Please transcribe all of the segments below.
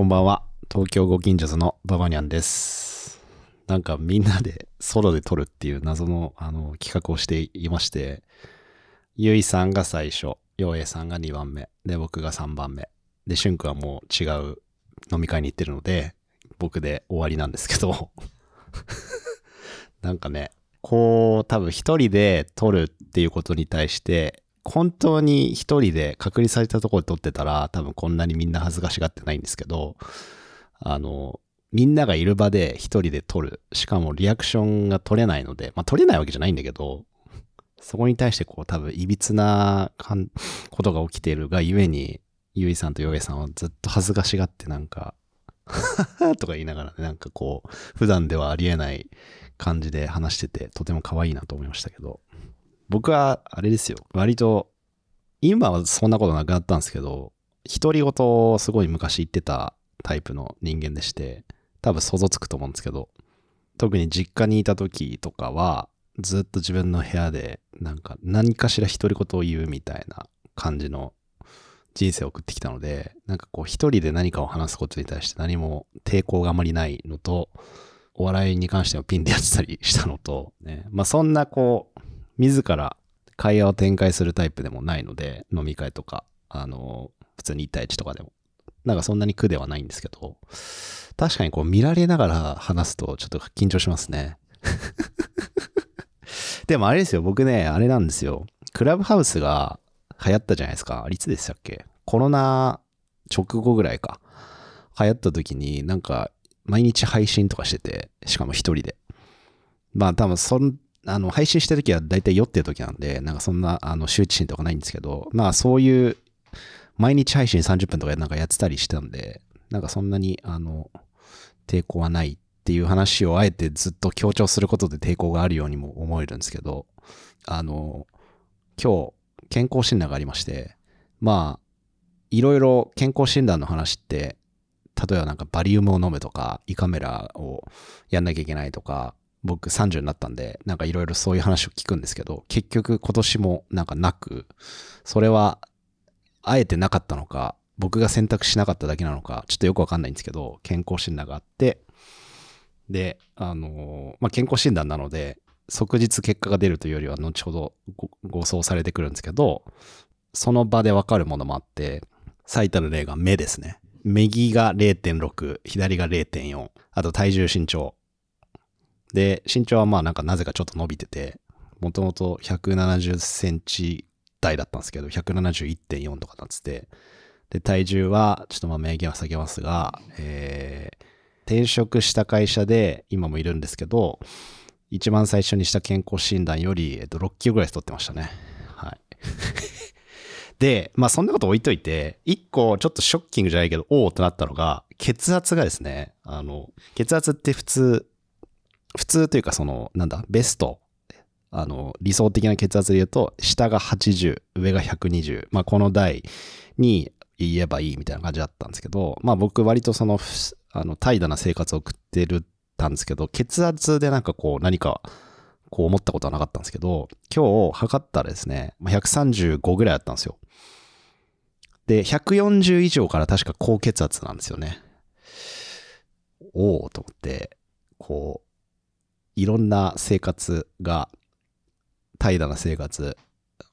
こんばんは。東京ご近所のババニャンです。なんかみんなでソロで撮るっていう謎のあの企画をしていまして、ゆいさんが最初、ようえさんが2番目、で、僕が3番目。で、しゅんくんはもう違う飲み会に行ってるので、僕で終わりなんですけど、なんかね、こう、多分一人で撮るっていうことに対して、本当に一人で隔離されたところで撮ってたら、多分こんなにみんな恥ずかしがってないんですけど、あの、みんながいる場で一人で撮る。しかもリアクションが取れないので、まあ撮れないわけじゃないんだけど、そこに対してこう多分いびつなことが起きているがゆえに、ゆいさんとよえさんはずっと恥ずかしがってなんか、とか言いながらね、なんかこう、普段ではありえない感じで話してて、とても可愛いなと思いましたけど、僕はあれですよ、割と、今はそんなことなくなったんですけど、独り言をすごい昔言ってたタイプの人間でして、多分想像つくと思うんですけど、特に実家にいた時とかは、ずっと自分の部屋で、なんか何かしら独り言を言うみたいな感じの人生を送ってきたので、なんかこう一人で何かを話すことに対して何も抵抗があまりないのと、お笑いに関してもピンでやってたりしたのと、ね、まあそんなこう、自ら会話を展開するタイプでもないので、飲み会とか、あの、普通に1対1とかでも。なんかそんなに苦ではないんですけど、確かにこう見られながら話すとちょっと緊張しますね。でもあれですよ、僕ね、あれなんですよ。クラブハウスが流行ったじゃないですか。いつでしたっけ？コロナ直後ぐらいか。流行った時になんか毎日配信とかしてて、しかも一人で。まあ多分そん、あの、配信した時は大体酔ってる時なんで、なんかそんな、あの、羞恥心とかないんですけど、まあそういう、毎日配信30分とかなんかやってたりしてたんで、なんかそんなに、あの、抵抗はないっていう話をあえてずっと強調することで抵抗があるようにも思えるんですけど、あの、今日、健康診断がありまして、まあ、いろいろ健康診断の話って、例えばなんかバリウムを飲むとか、胃カメラをやんなきゃいけないとか、僕30になったんで、なんかいろいろそういう話を聞くんですけど、結局今年もなんかなく、それは、あえてなかったのか、僕が選択しなかっただけなのか、ちょっとよくわかんないんですけど、健康診断があって、で、あのーまあ、健康診断なので、即日結果が出るというよりは、後ほどごご送されてくるんですけど、その場でわかるものもあって、最たる例が目ですね。右が0.6、左が0.4、あと体重身長。で、身長はまあなんかなぜかちょっと伸びてて、もともと170センチ台だったんですけど、171.4とかなってて、で、体重は、ちょっとまあ名言は避けますが、えー、転職した会社で今もいるんですけど、一番最初にした健康診断より、えっと、6キロぐらい太ってましたね。はい。で、まあそんなこと置いといて、一個ちょっとショッキングじゃないけど、おおとなったのが、血圧がですね、あの、血圧って普通、普通というかその、なんだ、ベスト、あの、理想的な血圧で言うと、下が80、上が120、まあこの台に言えばいいみたいな感じだったんですけど、まあ僕割とその、あの、怠惰な生活を送ってるたんですけど、血圧でなんかこう何かこう思ったことはなかったんですけど、今日測ったらですね、135ぐらいだったんですよ。で、140以上から確か高血圧なんですよね。おおと思って、こう、いろんな生活が、怠惰な生活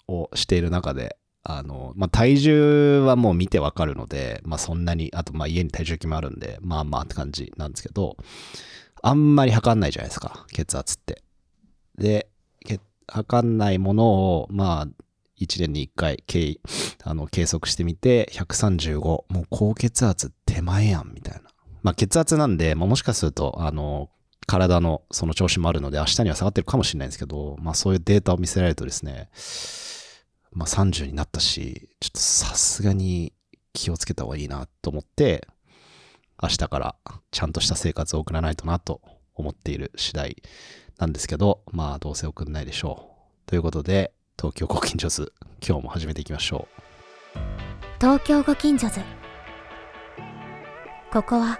をしている中で、あの、まあ、体重はもう見てわかるので、まあ、そんなに、あと、まあ、家に体重計もあるんで、まあまあって感じなんですけど、あんまり測んないじゃないですか、血圧って。で、測んないものを、まあ、1年に1回計あの計測してみて、135、もう高血圧手前やん、みたいな。まあ、血圧なんで、まあ、もしかすると、あの、体のその調子もあるので、明日には下がってるかもしれないんですけど、まあ、そういうデータを見せられるとですね、まあ、30になったし、ちょっとさすがに気をつけた方がいいなと思って、明日からちゃんとした生活を送らないとなと思っている次第なんですけど、まあどうせ送んないでしょう。ということで、東京ご近所図、今日も始めていきましょう東京ご近所図ここは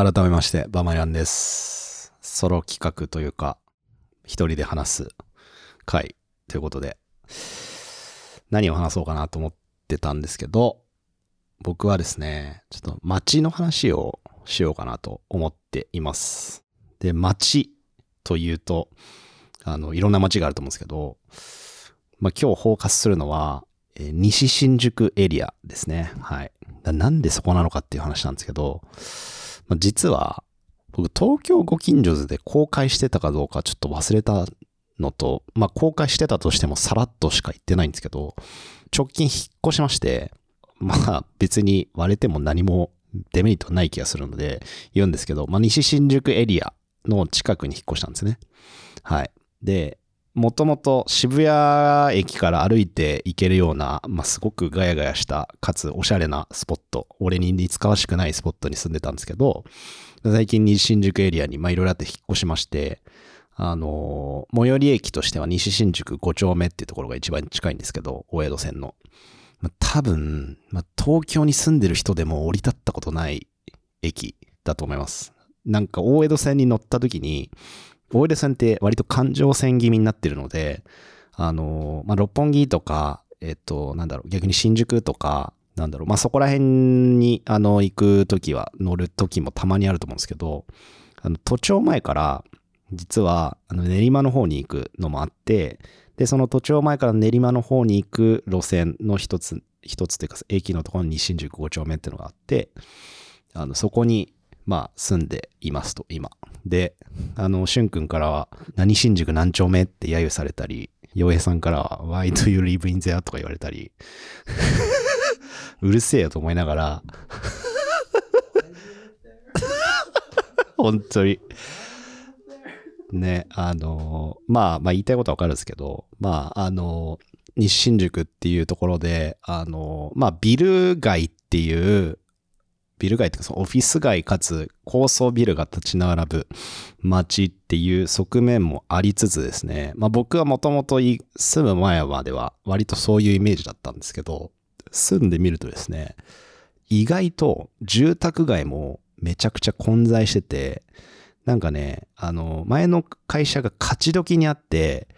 改めまして、バマヤンです。ソロ企画というか、一人で話す回ということで、何を話そうかなと思ってたんですけど、僕はですね、ちょっと街の話をしようかなと思っています。で、街というと、あの、いろんな街があると思うんですけど、まあ、今日フォーカスするのは、え西新宿エリアですね。はい。なんでそこなのかっていう話なんですけど、まあ、実は、僕、東京ご近所図で公開してたかどうかちょっと忘れたのと、まあ、公開してたとしてもさらっとしか言ってないんですけど、直近引っ越しまして、まあ、別に割れても何もデメリットない気がするので言うんですけど、まあ、西新宿エリアの近くに引っ越したんですね。はい。で、もともと渋谷駅から歩いて行けるような、まあ、すごくガヤガヤした、かつおしゃれなスポット、俺に似つかわしくないスポットに住んでたんですけど、最近西新宿エリアにいろいろあって引っ越しまして、あのー最寄り駅としては西新宿5丁目っていうところが一番近いんですけど、大江戸線の。まあ、多分、まあ、東京に住んでる人でも降り立ったことない駅だと思います。なんか大江戸線に乗った時に、大江戸線って割と環状線気味になってるので、あのまあ、六本木とか、えっと、なんだろう、逆に新宿とか、なんだろう、まあ、そこら辺に、あの、行くときは、乗るときもたまにあると思うんですけど、あの、都庁前から、実は、あの、練馬の方に行くのもあって、で、その都庁前から練馬の方に行く路線の一つ、一つというか、駅のところに新宿5丁目っていうのがあって、あの、そこに、まあ、住んでいますと、今。で、あの、しゅんくんからは、何新宿何丁目って揶揄されたり、洋平さんからは、Why do you live in there? とか言われたり、うるせえよと思いながら、本当に。ね、あの、まあ、まあ言いたいことはわかるんですけど、まあ、あの、西新宿っていうところで、あの、まあ、ビル街っていう、ビル街っていうか、オフィス街かつ高層ビルが立ち並ぶ街っていう側面もありつつですね、まあ僕はもともと住む前までは割とそういうイメージだったんですけど、住んでみるとですね、意外と住宅街もめちゃくちゃ混在してて、なんかね、あの、前の会社が勝ち時にあって、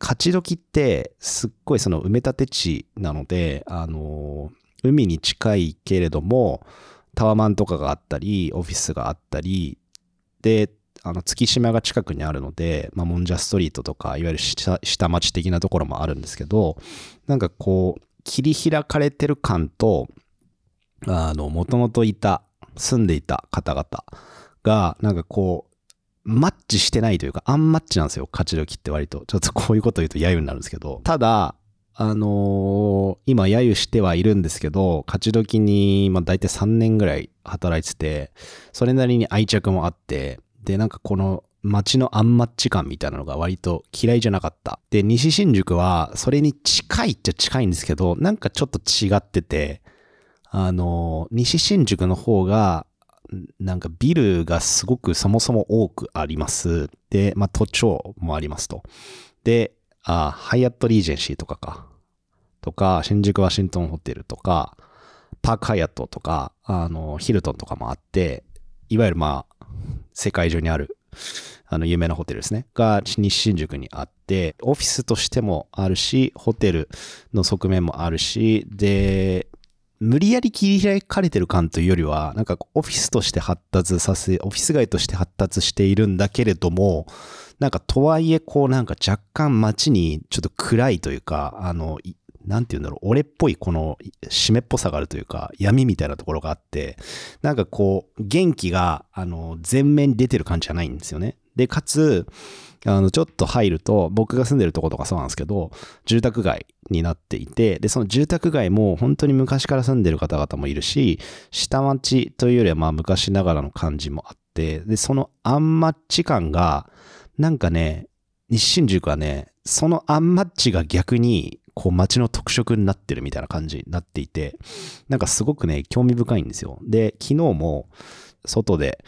勝ち時ってすっごいその埋め立て地なので、あの、海に近いけれども、タワマンとかがあったり、オフィスがあったり、で、あの、月島が近くにあるので、まあ、モンジャストリートとか、いわゆる下下町的なところもあるんですけど、なんかこう、切り開かれてる感と、あの、もともといた、住んでいた方々が、なんかこう、マッチしてないというか、アンマッチなんですよ、勝ち時って割と。ちょっとこういうこと言うと揶揄になるんですけど。ただ、あのー今、揶揄してはいるんですけど、勝ち時に、まあ、大体3年ぐらい働いてて、それなりに愛着もあって、で、なんかこの街のアンマッチ感みたいなのが割と嫌いじゃなかった。で、西新宿はそれに近いっちゃ近いんですけど、なんかちょっと違ってて、あのー西新宿の方が、なんかビルがすごくそもそも多くあります。で、まあ都庁もありますと。で、あ、ハイアットリージェンシーとかか。とか、新宿ワシントンホテルとか、パークハイアットとか、あの、ヒルトンとかもあって、いわゆるまあ、世界中にある、あの、有名なホテルですね。が、西新宿にあって、オフィスとしてもあるし、ホテルの側面もあるし、で、無理やり切り開かれてる感というよりは、なんかオフィスとして発達させ、オフィス街として発達しているんだけれども、なんかとはいえ、こうなんか若干街にちょっと暗いというか、あの、なんて言うんだろう、俺っぽいこの湿っぽさがあるというか、闇みたいなところがあって、なんかこう、元気が、あの、前面に出てる感じじゃないんですよね。で、かつ、あの、ちょっと入ると、僕が住んでるとことかそうなんですけど、住宅街になっていて、で、その住宅街も本当に昔から住んでる方々もいるし、下町というよりはまあ昔ながらの感じもあって、で、そのアンマッチ感が、なんかね、西新宿はね、そのアンマッチが逆に、こう街の特色になってるみたいな感じになっていて、なんかすごくね、興味深いんですよ。で、昨日も、外で、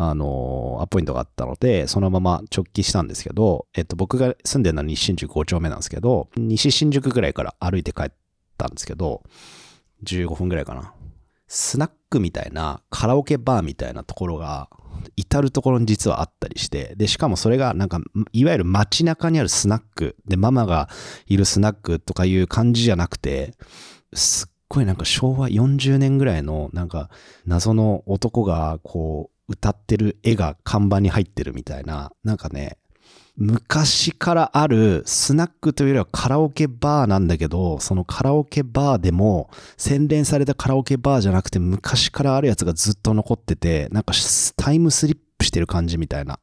あのアポイントがあったので、そのまま直帰したんですけど、えっと、僕が住んでるのは西新宿5丁目なんですけど、西新宿ぐらいから歩いて帰ったんですけど、15分ぐらいかな。スナックみたいな、カラオケバーみたいなところが、至るところに実はあったりして、で、しかもそれがなんか、いわゆる街中にあるスナック、で、ママがいるスナックとかいう感じじゃなくて、すっごいなんか昭和40年ぐらいのなんか謎の男がこう歌ってる絵が看板に入ってるみたいな、なんかね、昔からあるスナックというよりはカラオケバーなんだけど、そのカラオケバーでも洗練されたカラオケバーじゃなくて昔からあるやつがずっと残ってて、なんかタイムスリップしてる感じみたいな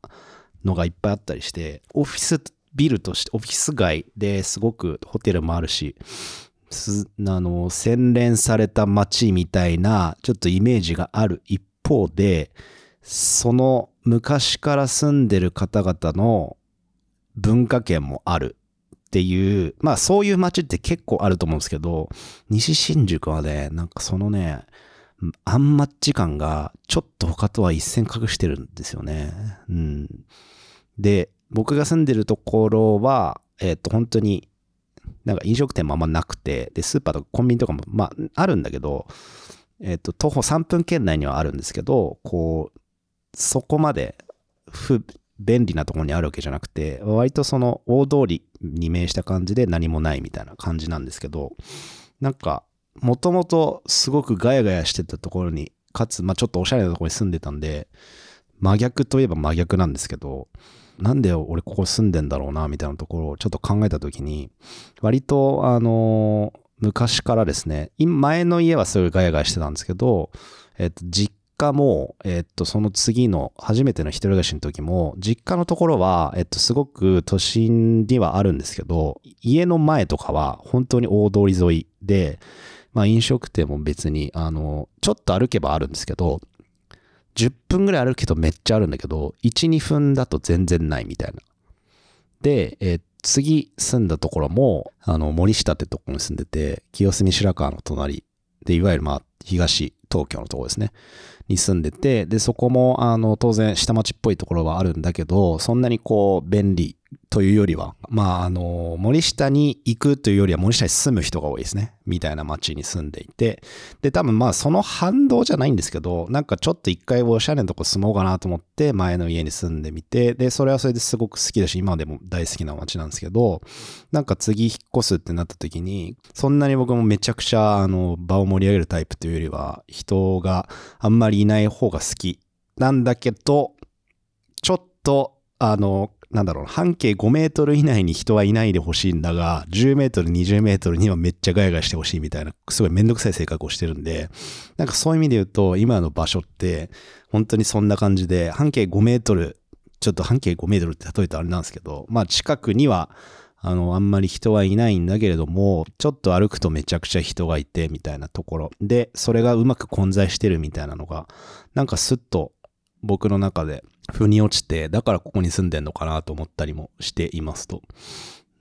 のがいっぱいあったりして、オフィスビルとして、オフィス街ですごくホテルもあるし、あの、洗練された街みたいなちょっとイメージがある一方で、その昔から住んでる方々の文化圏もあるっていう、まあそういう街って結構あると思うんですけど、西新宿はね、なんかそのね、アンマッチ感がちょっと他とは一線隠してるんですよね。うん。で、僕が住んでるところは、えっ、ー、と、本当に、なんか飲食店もあんまなくて、で、スーパーとかコンビニとかも、まあ、あるんだけど、えっ、ー、と、徒歩3分圏内にはあるんですけど、こう、そこまで不便利なところにあるわけじゃなくて、割とその大通りに面した感じで何もないみたいな感じなんですけど、なんか、もともとすごくガヤガヤしてたところに、かつ、まあちょっとおしゃれなところに住んでたんで、真逆といえば真逆なんですけど、なんで俺ここ住んでんだろうな、みたいなところをちょっと考えたときに、割と、あの昔からですね、前の家はすごいガヤガヤしてたんですけど、えっと、実家も、えっと、その次の初めての一人暮らしの時も、実家のところは、えっと、すごく都心にはあるんですけど、家の前とかは本当に大通り沿いで、まあ飲食店も別に、あの、ちょっと歩けばあるんですけど、10分ぐらい歩くとめっちゃあるんだけど、1、2分だと全然ないみたいな。で、え次住んだところも、あの、森下ってとこに住んでて、清澄白河の隣で、いわゆるまあ、東東京のところですね。に住んでて、で、そこも、あの、当然下町っぽいところはあるんだけど、そんなにこう、便利というよりは、まあ、あの、森下に行くというよりは森下に住む人が多いですね。みたいな町に住んでいて。で、多分まあ、その反動じゃないんですけど、なんかちょっと一回おしゃれなとこ住もうかなと思って、前の家に住んでみて、で、それはそれですごく好きだし、今でも大好きな町なんですけど、なんか次引っ越すってなった時に、そんなに僕もめちゃくちゃ、あの、場を盛り上げるタイプというよりは、人があんまりいない方が好きなんだけど、ちょっと、あの、なんだろう、半径5メートル以内に人はいないでほしいんだが、10メートル、20メートルにはめっちゃガヤガヤしてほしいみたいな、すごいめんどくさい性格をしてるんで、なんかそういう意味で言うと、今の場所って、本当にそんな感じで、半径5メートル、ちょっと半径5メートルって例えるとあれなんですけど、まあ近くには、あの、あんまり人はいないんだけれども、ちょっと歩くとめちゃくちゃ人がいて、みたいなところ。で、それがうまく混在してるみたいなのが、なんかスッと僕の中で腑に落ちて、だからここに住んでんのかなと思ったりもしていますと。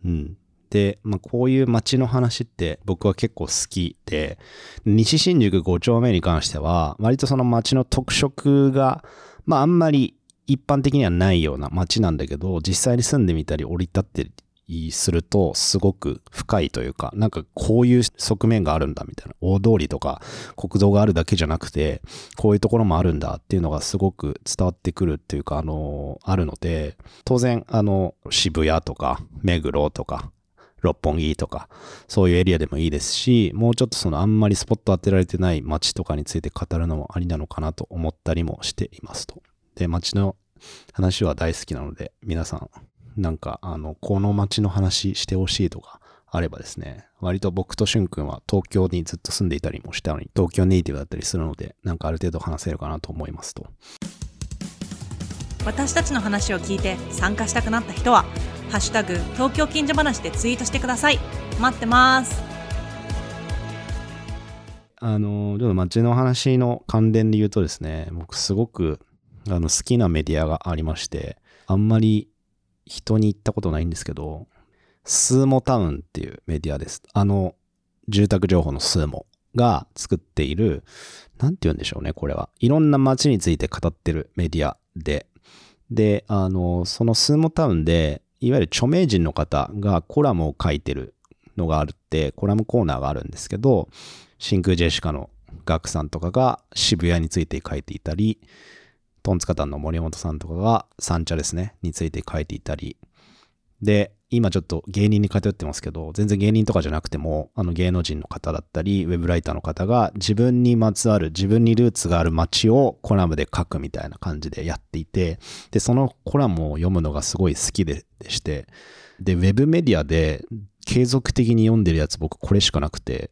うん。で、まあ、こういう街の話って僕は結構好きで、西新宿5丁目に関しては、割とその街の特色が、まあ、あんまり一般的にはないような街なんだけど、実際に住んでみたり降り立ってするとすごく深いというか、なんかこういう側面があるんだみたいな。大通りとか国道があるだけじゃなくて、こういうところもあるんだっていうのがすごく伝わってくるっていうか、あの、あるので、当然、あの、渋谷とか目黒とか、六本木とか、そういうエリアでもいいですし、もうちょっとそのあんまりスポット当てられてない街とかについて語るのもありなのかなと思ったりもしていますと。で、街の話は大好きなので、皆さんなんか、あの、この街の話してほしいとかあればですね、割と僕としゅんくんは東京にずっと住んでいたりもしたのに、東京ネイティブだったりするので、なんかある程度話せるかなと思いますと。私たちの話を聞いて参加したくなった人は、ハッシュタグ東京近所話でツイートしてください。待ってます。あの、ちょっと街の話の関連で言うとですね、僕すごくあの好きなメディアがありまして、あんまり人に行ったことないんですけど、スーモタウンっていうメディアです。あの、住宅情報のスーモが作っている、なんて言うんでしょうね、これは。いろんな街について語ってるメディアで、で、あの、そのスーモタウンで、いわゆる著名人の方がコラムを書いてるのがあるって、コラムコーナーがあるんですけど、真空ジェシカのガクさんとかが渋谷について書いていたり、トンツカタンの森本さんとかが三茶ですね、について書いていたり、で、今ちょっと芸人に偏ってますけど、全然芸人とかじゃなくても、あの芸能人の方だったり、ウェブライターの方が自分にまつわる、自分にルーツがある街をコラムで書くみたいな感じでやっていて、で、そのコラムを読むのがすごい好きででして、で、ウェブメディアで継続的に読んでるやつ僕これしかなくて、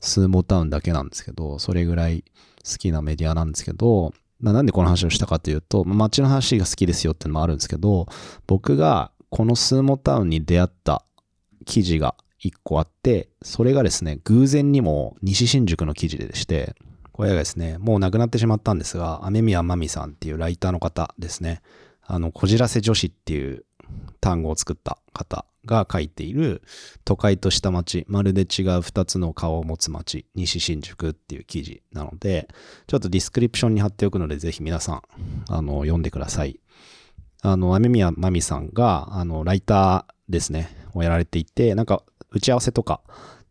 スーモタウンだけなんですけど、それぐらい好きなメディアなんですけど、なんでこの話をしたかというと、街の話が好きですよっていうのもあるんですけど、僕がこのスーモタウンに出会った記事が一個あって、それがですね、偶然にも西新宿の記事でして、これがですね、もう亡くなってしまったんですが、雨宮まみさんっていうライターの方ですね、あの、こじらせ女子っていう単語を作った方が書いている都会とした街、まるで違う二つの顔を持つ街、西新宿っていう記事なので、ちょっとディスクリプションに貼っておくので、ぜひ皆さん、あの、読んでください。あの、雨宮まみさんが、あの、ライターですね、をやられていて、なんか、打ち合わせとか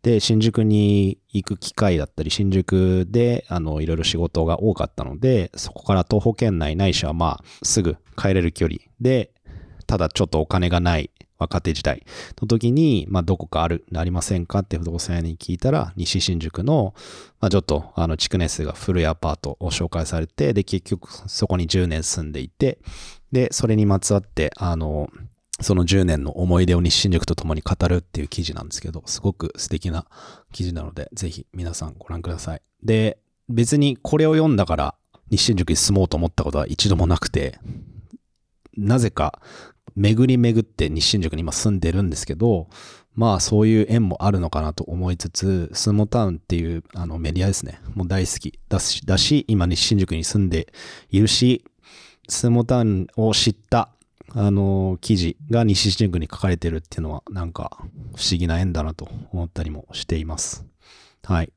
で、新宿に行く機会だったり、新宿で、あの、いろいろ仕事が多かったので、そこから東方圏内ないしは、まあ、すぐ帰れる距離で、ただちょっとお金がない若手時代の時に、まあ、どこかある、ありませんかって不動産屋に聞いたら、西新宿の、まあ、ちょっと、あの、築年数が古いアパートを紹介されて、で、結局、そこに10年住んでいて、で、それにまつわって、あの、その10年の思い出を西新宿と共に語るっていう記事なんですけど、すごく素敵な記事なので、ぜひ皆さんご覧ください。で、別にこれを読んだから西新宿に住もうと思ったことは一度もなくて、なぜか巡り巡って日新宿に今住んでるんですけど、まあそういう縁もあるのかなと思いつつ、スモタウンっていうあのメディアですね。もう大好きだし、だし今日新宿に住んでいるし、スモタウンを知ったあの記事が西新宿に書かれてるっていうのはなんか不思議な縁だなと思ったりもしています。はい。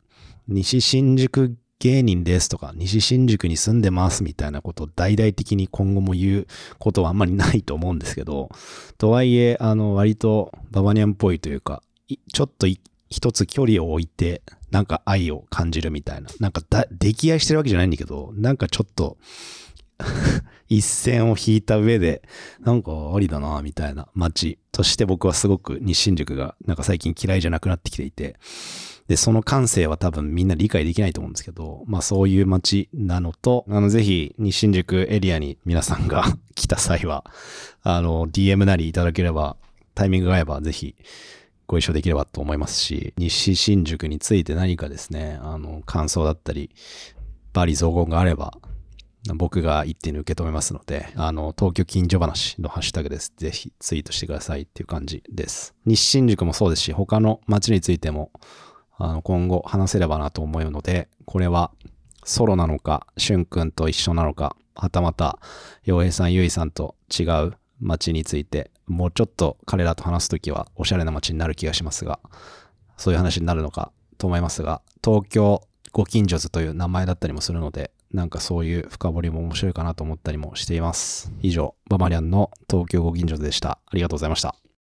西新宿芸人ですとか、西新宿に住んでますみたいなことを大々的に今後も言うことはあんまりないと思うんですけど、とはいえ、あの、割とババニャンっぽいというか、ちょっと一つ距離を置いて、なんか愛を感じるみたいな。なんかだ、溺愛してるわけじゃないんだけど、なんかちょっと一線を引いた上で、なんかありだな、みたいな街として僕はすごく西新宿がなんか最近嫌いじゃなくなってきていて、で、その感性は多分みんな理解できないと思うんですけど、まあそういう街なのと、あの、ぜひ、西新宿エリアに皆さんが 来た際は、あの、DM なりいただければ、タイミングが合えばぜひご一緒できればと思いますし、西新宿について何かですね、あの、感想だったり、バリ雑言があれば、僕が一手に受け止めますので、あの、東京近所話のハッシュタグです。ぜひツイートしてくださいっていう感じです。西新宿もそうですし、他の街についても、あの今後話せればなと思うので、これはソロなのか、しゅんくんと一緒なのか、はたまた、洋平さん、ゆいさんと違う街について、もうちょっと彼らと話すときはおしゃれな街になる気がしますが、そういう話になるのかと思いますが、東京ご近所図という名前だったりもするので、なんかそういう深掘りも面白いかなと思ったりもしています。以上、バマリアンの東京ご近所でした。ありがとうございました。